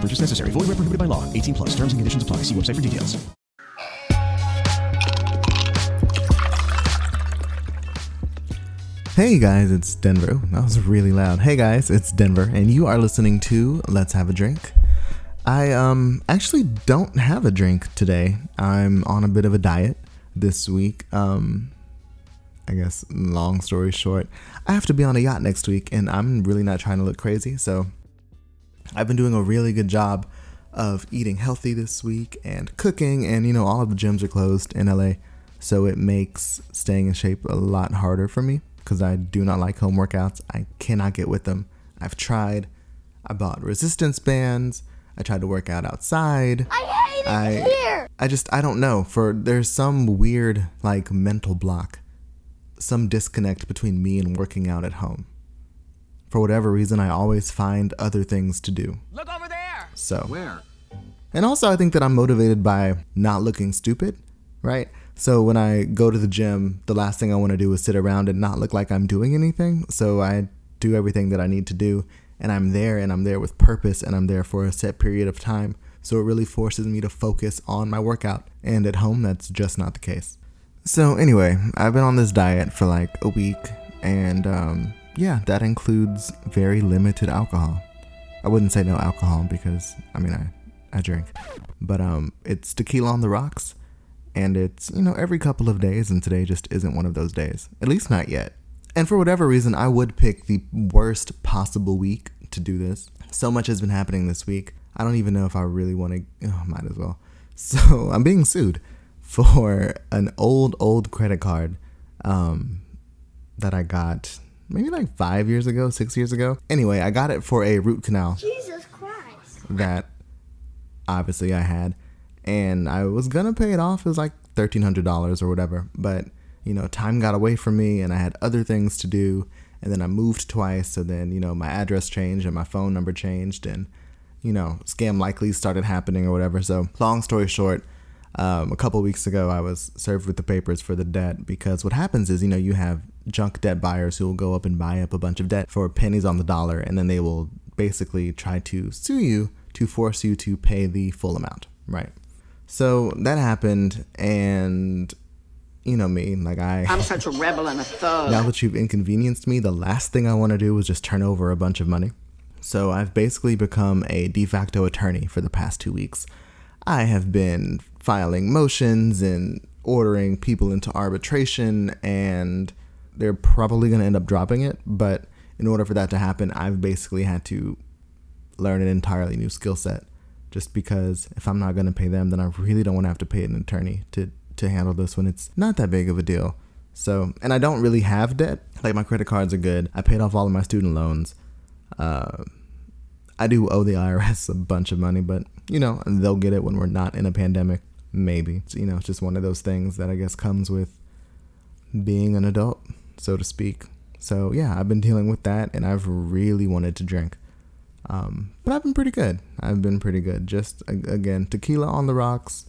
Purchase necessary. Void where prohibited by law. 18 plus. Terms and conditions apply. See website for details. Hey guys, it's Denver. That was really loud. Hey guys, it's Denver, and you are listening to Let's Have a Drink. I um actually don't have a drink today. I'm on a bit of a diet this week. Um I guess long story short, I have to be on a yacht next week and I'm really not trying to look crazy, so I've been doing a really good job of eating healthy this week and cooking and you know all of the gyms are closed in LA, so it makes staying in shape a lot harder for me because I do not like home workouts. I cannot get with them. I've tried. I bought resistance bands. I tried to work out outside. I hate it I here. I just I don't know. For there's some weird like mental block, some disconnect between me and working out at home. For whatever reason, I always find other things to do. Look over there. So Where? and also, I think that I'm motivated by not looking stupid, right? So when I go to the gym, the last thing I want to do is sit around and not look like I'm doing anything. So I do everything that I need to do, and I'm there and I'm there with purpose and I'm there for a set period of time. So it really forces me to focus on my workout. And at home, that's just not the case. So anyway, I've been on this diet for like a week, and um, yeah, that includes very limited alcohol. I wouldn't say no alcohol because I mean I I drink, but um, it's tequila on the rocks, and it's you know every couple of days, and today just isn't one of those days. At least not yet. And for whatever reason, I would pick the worst possible week to do this. So much has been happening this week. I don't even know if I really want to. Oh, might as well. So I'm being sued for an old old credit card um, that I got maybe like five years ago, six years ago. Anyway, I got it for a root canal Jesus Christ. that obviously I had, and I was gonna pay it off. It was like thirteen hundred dollars or whatever, but you know, time got away from me, and I had other things to do. And then I moved twice, so then you know my address changed and my phone number changed, and you know scam likely started happening or whatever. So long story short, um, a couple weeks ago I was served with the papers for the debt because what happens is you know you have junk debt buyers who will go up and buy up a bunch of debt for pennies on the dollar, and then they will basically try to sue you to force you to pay the full amount, right? So that happened, and you know me, like I. I'm such a rebel and a thug. Now that you've inconvenienced me, the last thing I want to do is just turn over a bunch of money. So I've basically become a de facto attorney for the past two weeks. I have been filing motions and ordering people into arbitration, and they're probably going to end up dropping it. But in order for that to happen, I've basically had to learn an entirely new skill set. Just because if I'm not going to pay them, then I really don't want to have to pay an attorney to to handle this when it's not that big of a deal. So, and I don't really have debt. Like my credit cards are good. I paid off all of my student loans. Uh, I do owe the IRS a bunch of money, but you know they'll get it when we're not in a pandemic. Maybe It's, you know it's just one of those things that I guess comes with being an adult, so to speak. So yeah, I've been dealing with that, and I've really wanted to drink. Um, but I've been pretty good. I've been pretty good. Just again, tequila on the rocks,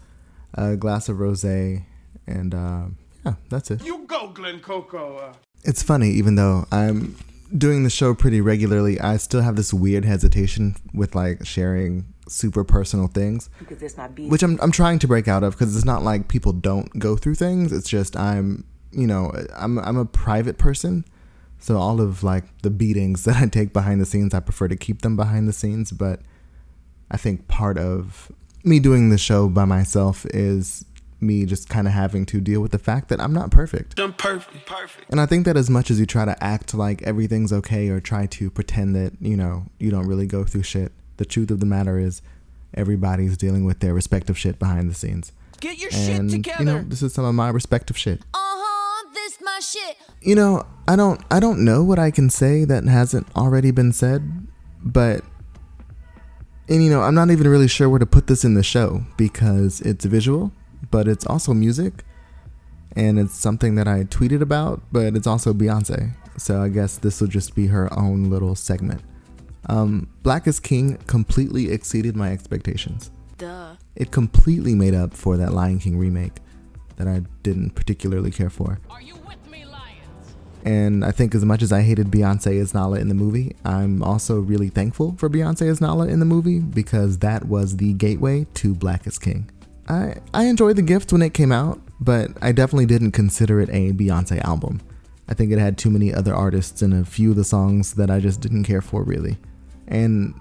a glass of rosé, and uh, yeah, that's it. You go, Glen Coco. Uh. It's funny, even though I'm doing the show pretty regularly, I still have this weird hesitation with like sharing super personal things, Because this my beat. which I'm I'm trying to break out of because it's not like people don't go through things. It's just I'm you know I'm I'm a private person, so all of like the beatings that I take behind the scenes, I prefer to keep them behind the scenes. But I think part of me doing the show by myself is me just kind of having to deal with the fact that I'm not perfect. I'm perfect. Perfect. And I think that as much as you try to act like everything's okay or try to pretend that, you know, you don't really go through shit, the truth of the matter is everybody's dealing with their respective shit behind the scenes. Get your And, shit together. you know, this is some of my respective shit. Uh-huh, this my shit. You know, I don't I don't know what I can say that hasn't already been said, but and you know, I'm not even really sure where to put this in the show because it's visual, but it's also music and it's something that I tweeted about, but it's also Beyonce. So I guess this will just be her own little segment. Um, Black is King completely exceeded my expectations. Duh. It completely made up for that Lion King remake that I didn't particularly care for. Are you with me, Lions? and I think as much as I hated Beyonce as Nala in the movie, I'm also really thankful for Beyonce as Nala in the movie because that was the gateway to Black is King. I, I enjoyed the gift when it came out, but I definitely didn't consider it a Beyonce album. I think it had too many other artists and a few of the songs that I just didn't care for really. And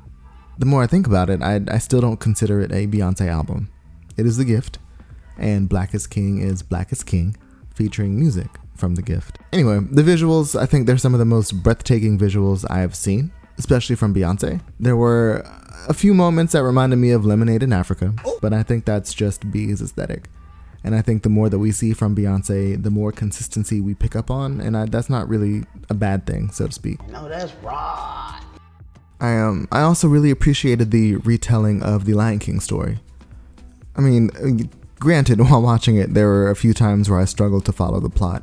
the more I think about it, I, I still don't consider it a Beyonce album. It is The Gift, and Black is King is Black is King, featuring music from The Gift. Anyway, the visuals, I think they're some of the most breathtaking visuals I have seen, especially from Beyonce. There were a few moments that reminded me of Lemonade in Africa, but I think that's just B's aesthetic. And I think the more that we see from Beyonce, the more consistency we pick up on, and I, that's not really a bad thing, so to speak. No, that's right. I um I also really appreciated the retelling of the Lion King story. I mean, uh, granted, while watching it, there were a few times where I struggled to follow the plot.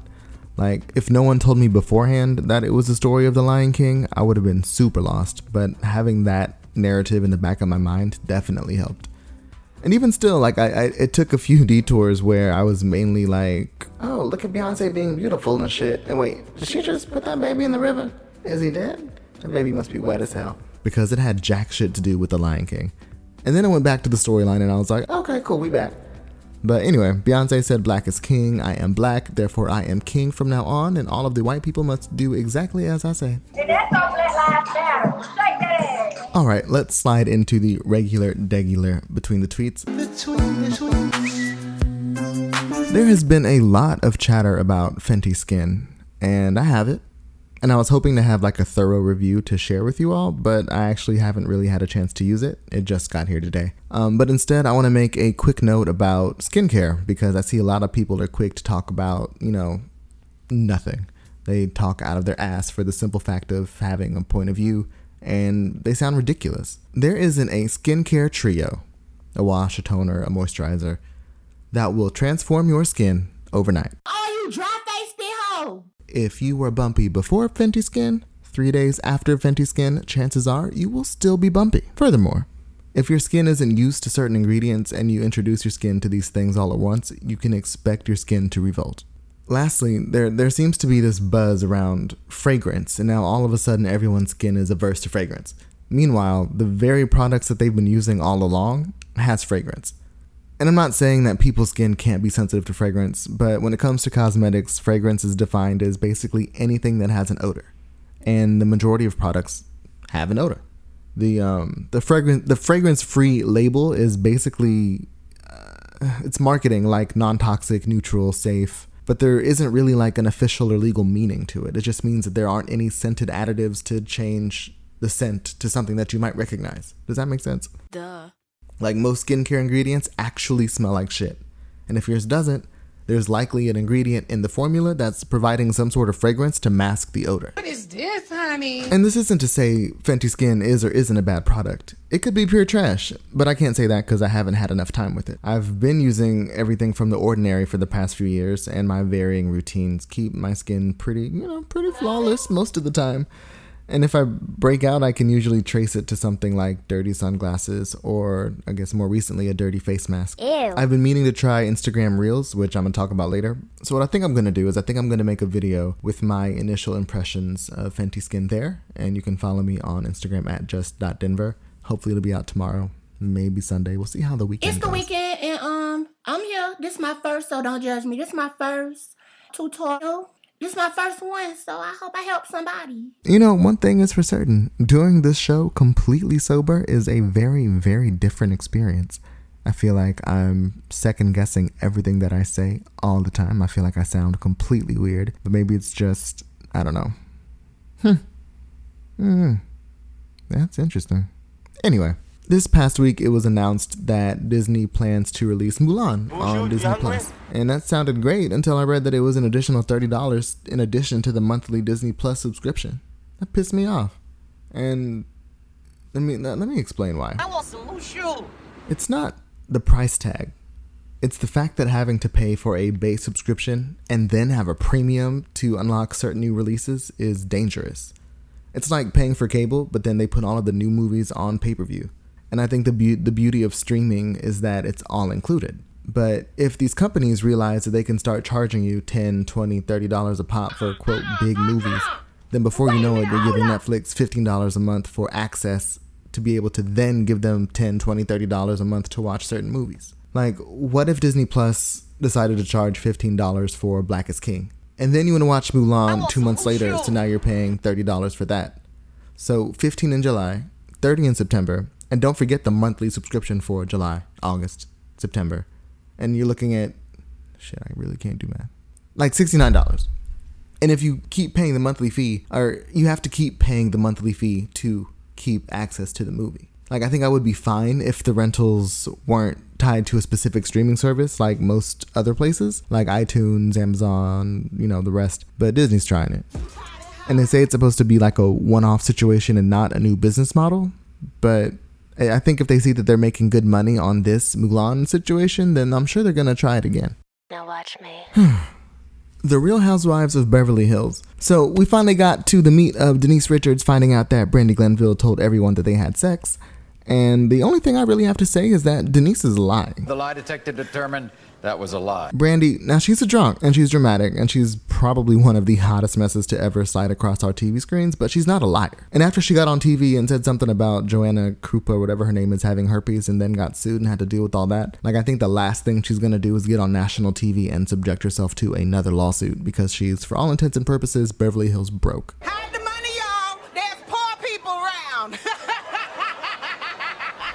Like, if no one told me beforehand that it was the story of the Lion King, I would have been super lost. But having that narrative in the back of my mind definitely helped. And even still, like, I, I it took a few detours where I was mainly like, Oh, look at Beyonce being beautiful and shit. And wait, did she just put that baby in the river? Is he dead? The baby must be wet as hell. Because it had jack shit to do with the Lion King. And then I went back to the storyline and I was like, Okay, cool, we back. But anyway, Beyonce said, Black is king, I am black, therefore I am king from now on, and all of the white people must do exactly as I say. Alright, let's slide into the regular degular between the tweets. There has been a lot of chatter about Fenty Skin, and I have it. And I was hoping to have like a thorough review to share with you all, but I actually haven't really had a chance to use it. It just got here today. Um, but instead, I want to make a quick note about skincare because I see a lot of people are quick to talk about, you know, nothing. They talk out of their ass for the simple fact of having a point of view, and they sound ridiculous. There isn't a skincare trio, a wash, a toner, a moisturizer, that will transform your skin overnight. Oh, you dry face behold. If you were bumpy before Fenty Skin, three days after Fenty Skin, chances are you will still be bumpy. Furthermore, if your skin isn't used to certain ingredients and you introduce your skin to these things all at once, you can expect your skin to revolt. Lastly, there there seems to be this buzz around fragrance, and now all of a sudden everyone's skin is averse to fragrance. Meanwhile, the very products that they've been using all along has fragrance. And I'm not saying that people's skin can't be sensitive to fragrance, but when it comes to cosmetics, fragrance is defined as basically anything that has an odor. And the majority of products have an odor. The um the fragrance the fragrance free label is basically uh, it's marketing like non-toxic, neutral, safe, but there isn't really like an official or legal meaning to it. It just means that there aren't any scented additives to change the scent to something that you might recognize. Does that make sense? Duh. Like most skincare ingredients actually smell like shit. And if yours doesn't, there's likely an ingredient in the formula that's providing some sort of fragrance to mask the odor. What is this, honey? And this isn't to say Fenty Skin is or isn't a bad product. It could be pure trash, but I can't say that because I haven't had enough time with it. I've been using everything from the ordinary for the past few years, and my varying routines keep my skin pretty, you know, pretty flawless most of the time. And if I break out, I can usually trace it to something like dirty sunglasses or, I guess more recently, a dirty face mask. Ew. I've been meaning to try Instagram Reels, which I'm gonna talk about later. So, what I think I'm gonna do is I think I'm gonna make a video with my initial impressions of Fenty Skin there, and you can follow me on Instagram at just.denver. Hopefully, it'll be out tomorrow, maybe Sunday. We'll see how the weekend It's the goes. weekend and um I'm here. This is my first, so don't judge me. This is my first tutorial. This is my first one, so I hope I help somebody. You know, one thing is for certain doing this show completely sober is a very, very different experience. I feel like I'm second guessing everything that I say all the time. I feel like I sound completely weird, but maybe it's just, I don't know. Hmm. Hmm. That's interesting. Anyway, this past week it was announced that Disney plans to release Mulan on Disney Plus. And that sounded great until I read that it was an additional $30 in addition to the monthly Disney Plus subscription. That pissed me off. And let me let me explain why. I want some Mushu. It's not the price tag. It's the fact that having to pay for a base subscription and then have a premium to unlock certain new releases is dangerous. It's like paying for cable, but then they put all of the new movies on pay per view. And I think the, be- the beauty of streaming is that it's all included. But if these companies realize that they can start charging you 10 20 $30 a pop for quote big movies, then before you know it, they're giving Netflix $15 a month for access to be able to then give them 10 20 $30 a month to watch certain movies. Like, what if Disney Plus decided to charge $15 for Black is King? And then you want to watch Mulan two months later, so now you're paying $30 for that. So 15 in July, 30 in September, and don't forget the monthly subscription for July, August, September. And you're looking at shit, I really can't do math. Like $69. And if you keep paying the monthly fee, or you have to keep paying the monthly fee to keep access to the movie. Like I think I would be fine if the rentals weren't tied to a specific streaming service like most other places, like iTunes, Amazon, you know, the rest. But Disney's trying it. And they say it's supposed to be like a one-off situation and not a new business model, but I think if they see that they're making good money on this Mulan situation, then I'm sure they're going to try it again. Now watch me. The Real Housewives of Beverly Hills. So we finally got to the meat of Denise Richards finding out that Brandi Glanville told everyone that they had sex. And the only thing I really have to say is that Denise is lying. The lie detector determined that was a lie. Brandi, now she's a drunk and she's dramatic and she's probably one of the hottest messes to ever slide across our TV screens, but she's not a liar. And after she got on TV and said something about Joanna Krupa, whatever her name is, having herpes and then got sued and had to deal with all that, like I think the last thing she's gonna do is get on national TV and subject herself to another lawsuit because she's, for all intents and purposes, Beverly Hills broke. Hide the money, y'all. There's poor people around.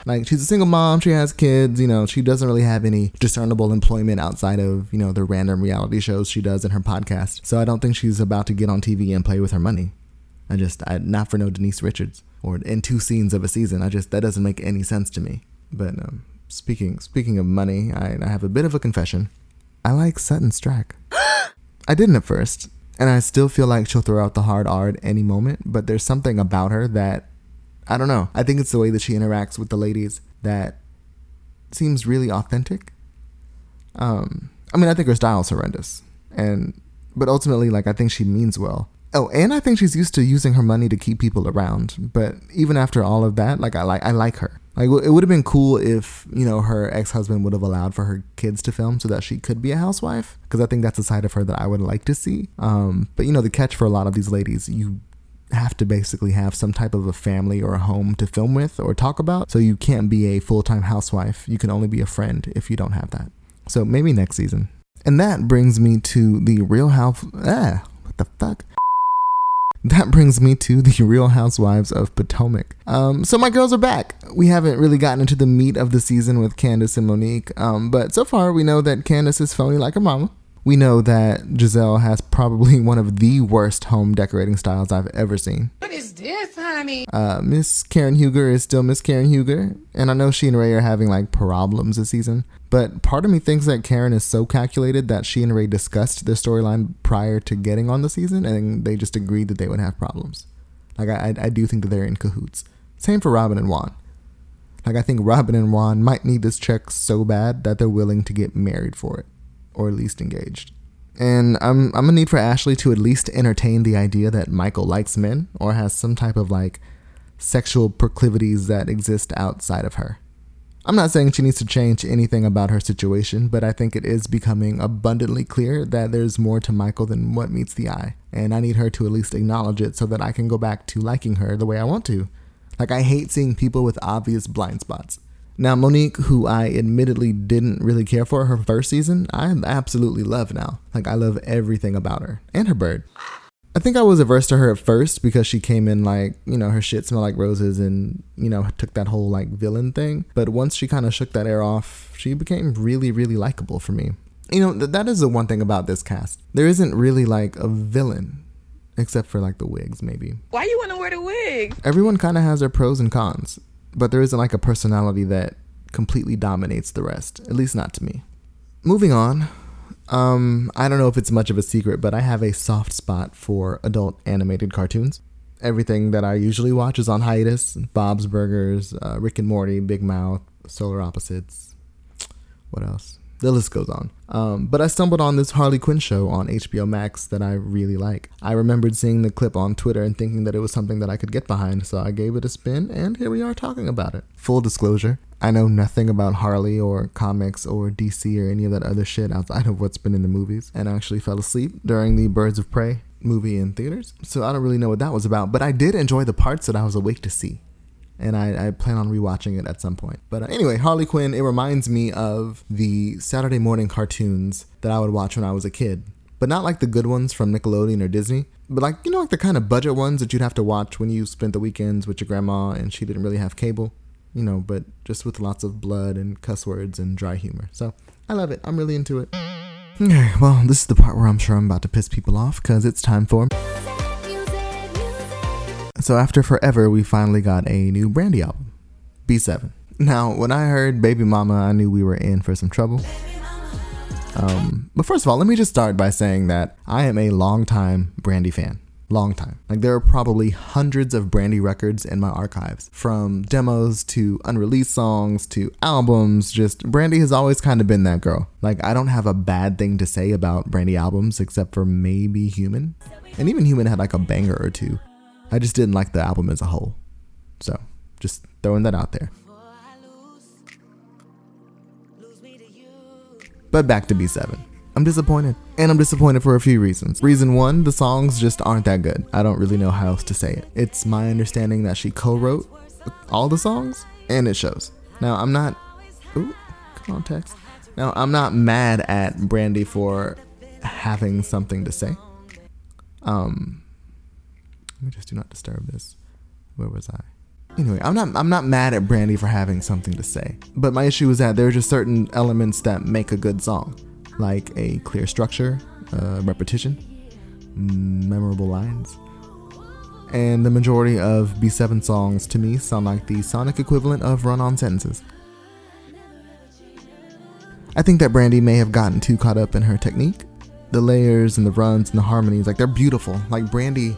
Like she's a single mom, she has kids, you know, she doesn't really have any discernible employment outside of, you know, the random reality shows she does in her podcast. So I don't think she's about to get on TV and play with her money. I just I not for no Denise Richards or in two scenes of a season. I just that doesn't make any sense to me. But um, speaking speaking of money, I, I have a bit of a confession. I like Sutton Stracke. I didn't at first, and I still feel like she'll throw out the hard R at any moment. But there's something about her that I don't know. I think it's the way that she interacts with the ladies that seems really authentic. Um, I mean, I think her style is horrendous, and but ultimately, like, I think she means well. Oh, and I think she's used to using her money to keep people around. But even after all of that, like, I like I like her. Like, it would have been cool if you know her ex husband would have allowed for her kids to film so that she could be a housewife. Because I think that's a side of her that I would like to see. Um, but you know, the catch for a lot of these ladies, you have to basically have some type of a family or a home to film with or talk about. So you can't be a full time housewife. You can only be a friend if you don't have that. So maybe next season. And that brings me to the Real House. Ah, what the fuck? That brings me to the Real Housewives of Potomac. Um, so my girls are back. We haven't really gotten into the meat of the season with Candace and Monique, um, but so far we know that Candace is phony like her mama. We know that Gizelle has probably one of the worst home decorating styles I've ever seen. what is this, honey? Uh, Miss Karen Huger is still Miss Karen Huger, and I know she and Ray are having like problems this season. But part of me thinks that Karen is so calculated that she and Ray discussed their storyline prior to getting on the season, and they just agreed that they would have problems. Like I, I do think that they're in cahoots. Same for Robin and Juan. Like I think Robin and Juan might need this check so bad that they're willing to get married for it, or at least engaged. And I'm I'm gonna need for Ashley to at least entertain the idea that Michael likes men or has some type of like sexual proclivities that exist outside of her. I'm not saying she needs to change anything about her situation, but I think it is becoming abundantly clear that there's more to Michael than what meets the eye. And I need her to at least acknowledge it so that I can go back to liking her the way I want to. Like, I hate seeing people with obvious blind spots. Now, Monique, who I admittedly didn't really care for her first season, I absolutely love now. Like, I love everything about her and her bird. I think I was averse to her at first because she came in like, you know, her shit smelled like roses and, you know, took that whole like villain thing. But once she kind of shook that air off, she became really, really likable for me. You know, th- that is the one thing about this cast. There isn't really like a villain, except for like the wigs, maybe. Why you want to wear the wig? Everyone kind of has their pros and cons, but there isn't like a personality that completely dominates the rest, at least not to me. Moving on, um, I don't know if it's much of a secret, but I have a soft spot for adult animated cartoons. Everything that I usually watch is on hiatus Bob's Burgers, uh, Rick and Morty, Big Mouth, Solar Opposites. What else? The list goes on. Um, but I stumbled on this Harley Quinn show on HBO Max that I really like. I remembered seeing the clip on Twitter and thinking that it was something that I could get behind, so I gave it a spin, and here we are talking about it. Full disclosure I know nothing about Harley or comics or DC or any of that other shit outside of what's been in the movies, and I actually fell asleep during the Birds of Prey movie in theaters, so I don't really know what that was about, but I did enjoy the parts that I was awake to see and I, I, plan on rewatching it at some point. But uh, anyway, Harley Quinn, it reminds me of the Saturday morning cartoons that I would watch when I was a kid. But not like the good ones from Nickelodeon or Disney, but like, you know, like the kind of budget ones that you'd have to watch when you spent the weekends with your grandma and she didn't really have cable, you know, but just with lots of blood and cuss words and dry humor. So I love it. I'm really into it. Okay, well, this is the part where I'm sure I'm about to piss people off because it's time for. So after forever, we finally got a new Brandy album, B7. Now, when I heard Baby Mama, I knew we were in for some trouble. Um, but first of all, let me just start by saying that I am a longtime Brandy fan. Long time. Like there are probably hundreds of Brandy records in my archives, from demos to unreleased songs to albums. Just Brandy has always kind of been that girl. Like I don't have a bad thing to say about Brandy albums except for maybe Human, and even Human had like a banger or two. I just didn't like the album as a whole. So, just throwing that out there. But back to B7. I'm disappointed. And I'm disappointed for a few reasons. Reason one, the songs just aren't that good. I don't really know how else to say it. It's my understanding that she co wrote all the songs, and it shows. Now, I'm not. Ooh, context. Now, I'm not mad at Brandy for having something to say. Um, let me just do not disturb this. Where was I? Anyway, I'm not I'm not mad at Brandy for having something to say. But my issue is that there are just certain elements that make a good song, like a clear structure, uh, repetition, memorable lines. And the majority of B7 songs to me sound like the sonic equivalent of run-on sentences. I think that Brandy may have gotten too caught up in her technique. The layers and the runs and the harmonies, like they're beautiful. Like Brandy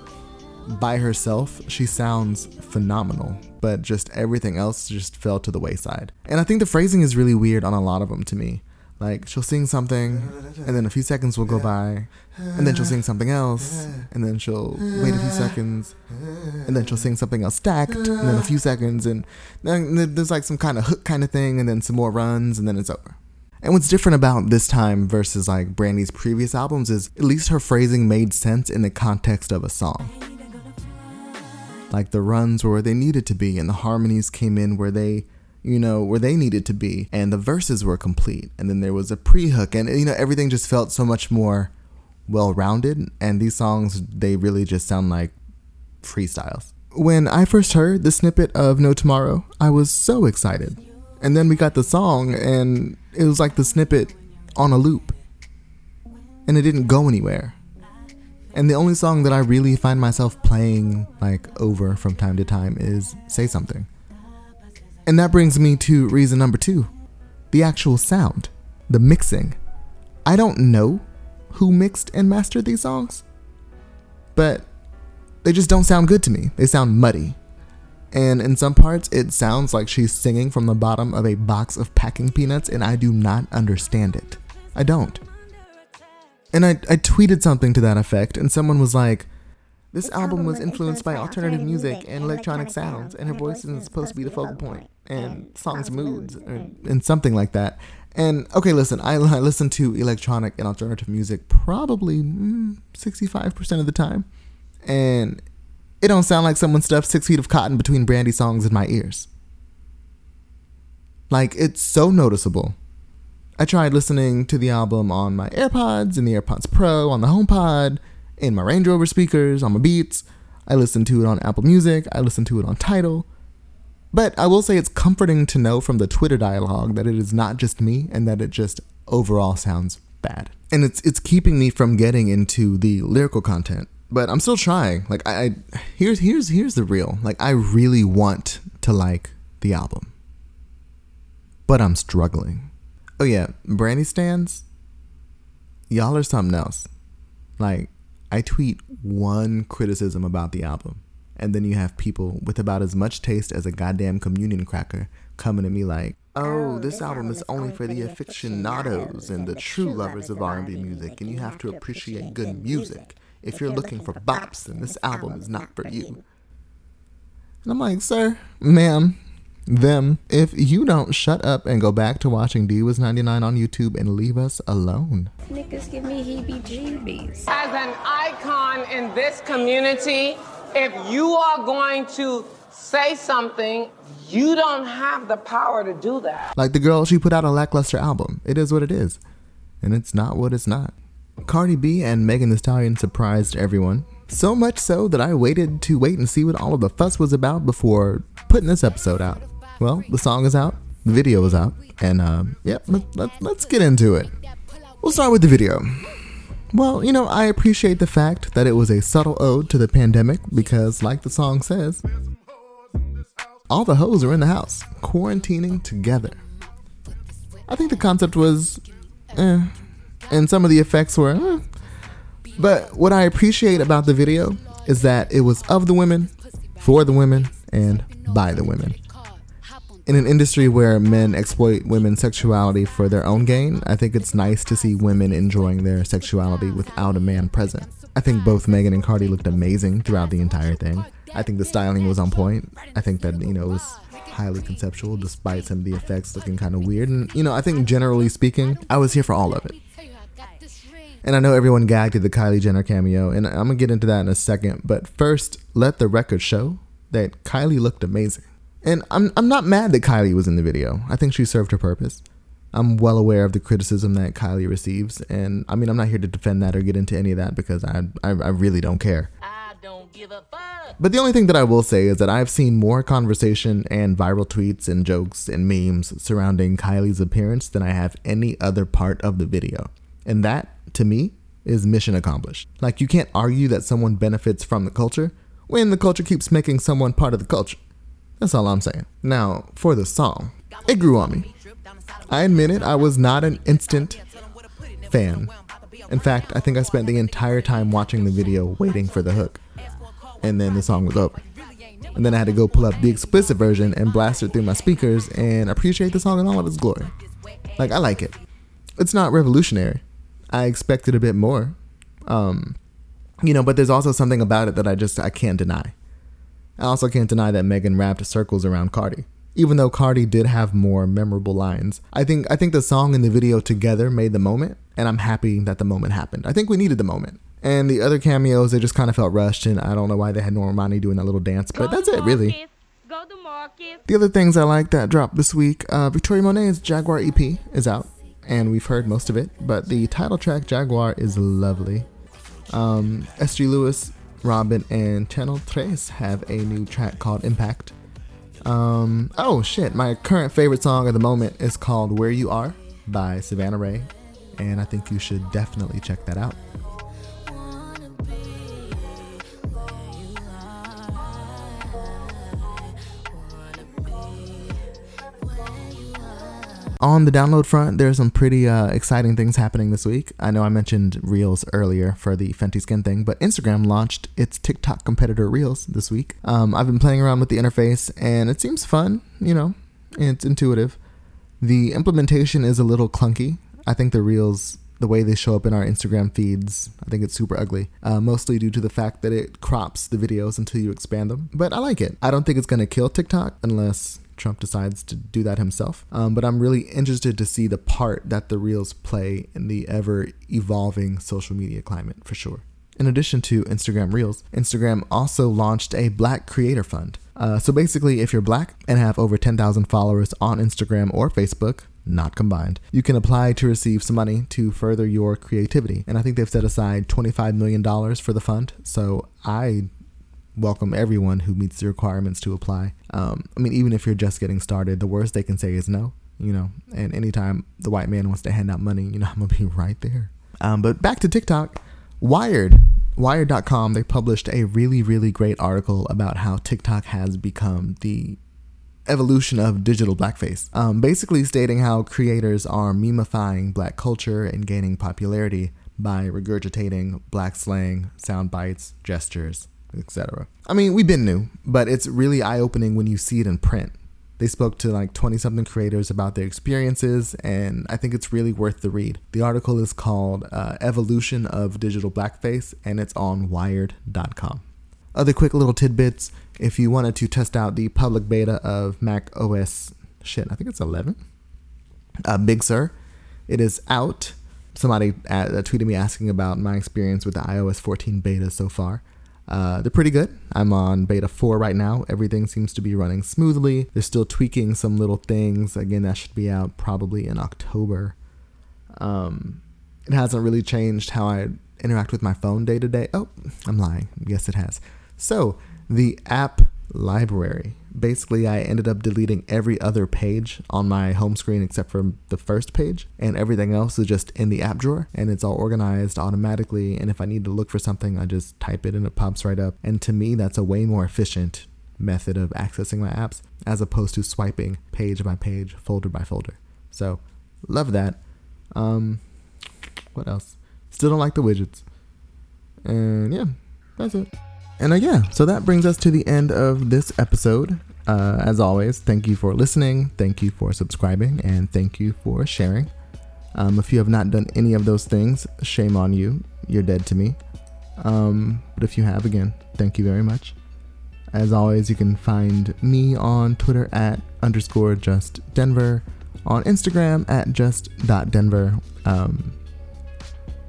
by herself, she sounds phenomenal, but just everything else just fell to the wayside. And I think the phrasing is really weird on a lot of them to me. Like she'll sing something, and then a few seconds will go by, and then she'll sing something else, and then she'll wait a few seconds, and then she'll sing something else stacked, and then a few seconds, and then there's like some kind of hook kind of thing, and then some more runs, and then it's over. And what's different about this time versus like Brandy's previous albums is at least her phrasing made sense in the context of a song. Like the runs were where they needed to be, and the harmonies came in where they, you know, where they needed to be, and the verses were complete. And then there was a pre hook, and you know, everything just felt so much more well rounded. And these songs, they really just sound like freestyles. When I first heard the snippet of No Tomorrow, I was so excited. And then we got the song, and it was like the snippet on a loop. And it didn't go anywhere. And the only song that I really find myself playing like over from time to time is Say Something. And that brings me to reason number two the actual sound, the mixing. I don't know who mixed and mastered these songs, but they just don't sound good to me. They sound muddy. And in some parts, it sounds like she's singing from the bottom of a box of packing peanuts, and I do not understand it. I don't. And I, I tweeted something to that effect, and someone was like, This album was influenced by alternative music and electronic sounds, and her voice isn't supposed to be the focal point, and songs' moods, or, and something like that. And okay, listen, I, I listen to electronic and alternative music probably mm, 65% of the time, and it don't sound like someone stuffed six feet of cotton between Brandy songs in my ears. Like, it's so noticeable. I tried listening to the album on my AirPods and the AirPods Pro on the HomePod, in my Range Rover speakers, on my Beats. I listened to it on Apple Music. I listened to it on Tidal. But I will say it's comforting to know from the Twitter dialogue that it is not just me and that it just overall sounds bad. And it's it's keeping me from getting into the lyrical content. But I'm still trying. Like I, I here's here's here's the real. Like I really want to like the album. But I'm struggling. Oh yeah, Brandy stands. Y'all are something else. Like I tweet one criticism about the album and then you have people with about as much taste as a goddamn communion cracker coming at me like, "Oh, this album is only for the aficionados and the true lovers of R&B music, and you have to appreciate good music. If you're looking for bops, then this album is not for you." And I'm like, "Sir, ma'am, them, if you don't shut up and go back to watching D was 99 on YouTube and leave us alone." Niggas give me heebie jeebies. As an icon in this community, if you are going to say something, you don't have the power to do that. Like the girl, she put out a lackluster album. It is what it is. And it's not what it's not. Cardi B and Megan Thee Stallion surprised everyone. So much so that I waited to wait and see what all of the fuss was about before putting this episode out. Well, the song is out, the video is out, and uh, yeah, let, let, let's get into it. We'll start with the video. Well, you know, I appreciate the fact that it was a subtle ode to the pandemic because, like the song says, all the hoes are in the house, quarantining together. I think the concept was, eh, and some of the effects were, eh. But what I appreciate about the video is that it was of the women, for the women, and by the women. In an industry where men exploit women's sexuality for their own gain, I think it's nice to see women enjoying their sexuality without a man present. I think both Megan and Cardi looked amazing throughout the entire thing. I think the styling was on point. I think that, you know, it was highly conceptual despite some of the effects looking kind of weird. And, you know, I think generally speaking, I was here for all of it. And I know everyone gagged at the Kylie Jenner cameo, and I'm gonna get into that in a second. But first, let the record show that Kylie looked amazing. And I'm I'm not mad that Kylie was in the video. I think she served her purpose. I'm well aware of the criticism that Kylie receives, and I mean I'm not here to defend that or get into any of that because I I, I really don't care. But the only thing that I will say is that I've seen more conversation and viral tweets and jokes and memes surrounding Kylie's appearance than I have any other part of the video. And that, to me, is mission accomplished. Like, you can't argue that someone benefits from the culture when the culture keeps making someone part of the culture. That's all I'm saying. Now, for the song, it grew on me. I admit it, I was not an instant fan. In fact, I think I spent the entire time watching the video waiting for the hook. And then the song was over. And then I had to go pull up the explicit version and blast it through my speakers and appreciate the song in all of its glory. Like, I like it. It's not revolutionary. I expected a bit more. Um, you know, but there's also something about it that I just I can't deny. I also can't deny that Megan wrapped circles around Cardi. Even though Cardi did have more memorable lines, I think I think the song and the video together made the moment, and I'm happy that the moment happened. I think we needed the moment. And the other cameos, they just kind of felt rushed, and I don't know why they had Normani doing that little dance, but that's it, really. The other things I like that dropped this week, uh, Victoria Monet's Jaguar EP is out, and we've heard most of it, but the title track Jaguar is lovely. Um, SG Lewis Robyn and Channel Tres have a new track called Impact. Um, oh shit, my current favorite song at the moment is called Where You Are by Savannah Ré, and I think you should definitely check that out. On the download front, there's some pretty uh, exciting things happening this week. I know I mentioned Reels earlier for the Fenty Skin thing, but Instagram launched its TikTok competitor Reels this week. Um, I've been playing around with the interface, and it seems fun. You know, it's intuitive. The implementation is a little clunky. I think the Reels, the way they show up in our Instagram feeds, I think it's super ugly. Uh, mostly due to the fact that it crops the videos until you expand them. But I like it. I don't think it's gonna kill TikTok unless Trump decides to do that himself. Um, but I'm really interested to see the part that the Reels play in the ever evolving social media climate for sure. In addition to Instagram Reels, Instagram also launched a Black Creator Fund. Uh, so basically, if you're black and have over 10,000 followers on Instagram or Facebook, not combined. You can apply to receive some money to further your creativity. And I think they've set aside $25 million for the fund. So I welcome everyone who meets the requirements to apply. Um, I mean, even if you're just getting started, the worst they can say is no, you know, and anytime the white man wants to hand out money, you know, I'm going to be right there. Um, but back to TikTok, Wired. Wired.com, they published a really, really great article about how TikTok has become the evolution of digital blackface. Um, basically, stating how creators are memifying black culture and gaining popularity by regurgitating black slang, sound bites, gestures, etc. I mean, we've been new, but it's really eye opening when you see it in print. They spoke to like 20 something creators about their experiences, and I think it's really worth the read. The article is called uh, Evolution of Digital Blackface, and it's on wired.com. Other quick little tidbits if you wanted to test out the public beta of Mac OS, shit, I think it's 11, uh, Big Sur, it is out. Somebody uh, tweeted me asking about my experience with the iOS 14 beta so far. Uh, they're pretty good. I'm on beta 4 right now. Everything seems to be running smoothly. They're still tweaking some little things. Again, that should be out probably in October. Um, it hasn't really changed how I interact with my phone day to day. Oh, I'm lying. Yes, it has. So, the app library. Basically, I ended up deleting every other page on my home screen except for the first page, and everything else is just in the app drawer, and it's all organized automatically. And if I need to look for something, I just type it and it pops right up. And to me, that's a way more efficient method of accessing my apps as opposed to swiping page by page, folder by folder. So, love that. Um, what else? Still don't like the widgets. And yeah, that's it. And uh, yeah, so that brings us to the end of this episode. Uh, as always, thank you for listening, thank you for subscribing, and thank you for sharing. Um, if you have not done any of those things, shame on you. You're dead to me. Um, but if you have, again, thank you very much. As always, you can find me on Twitter at underscore just Denver, on Instagram at just.denver. Um,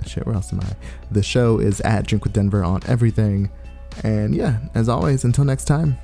shit, where else am I? The show is at Drink with Denver on everything. And yeah, as always, until next time.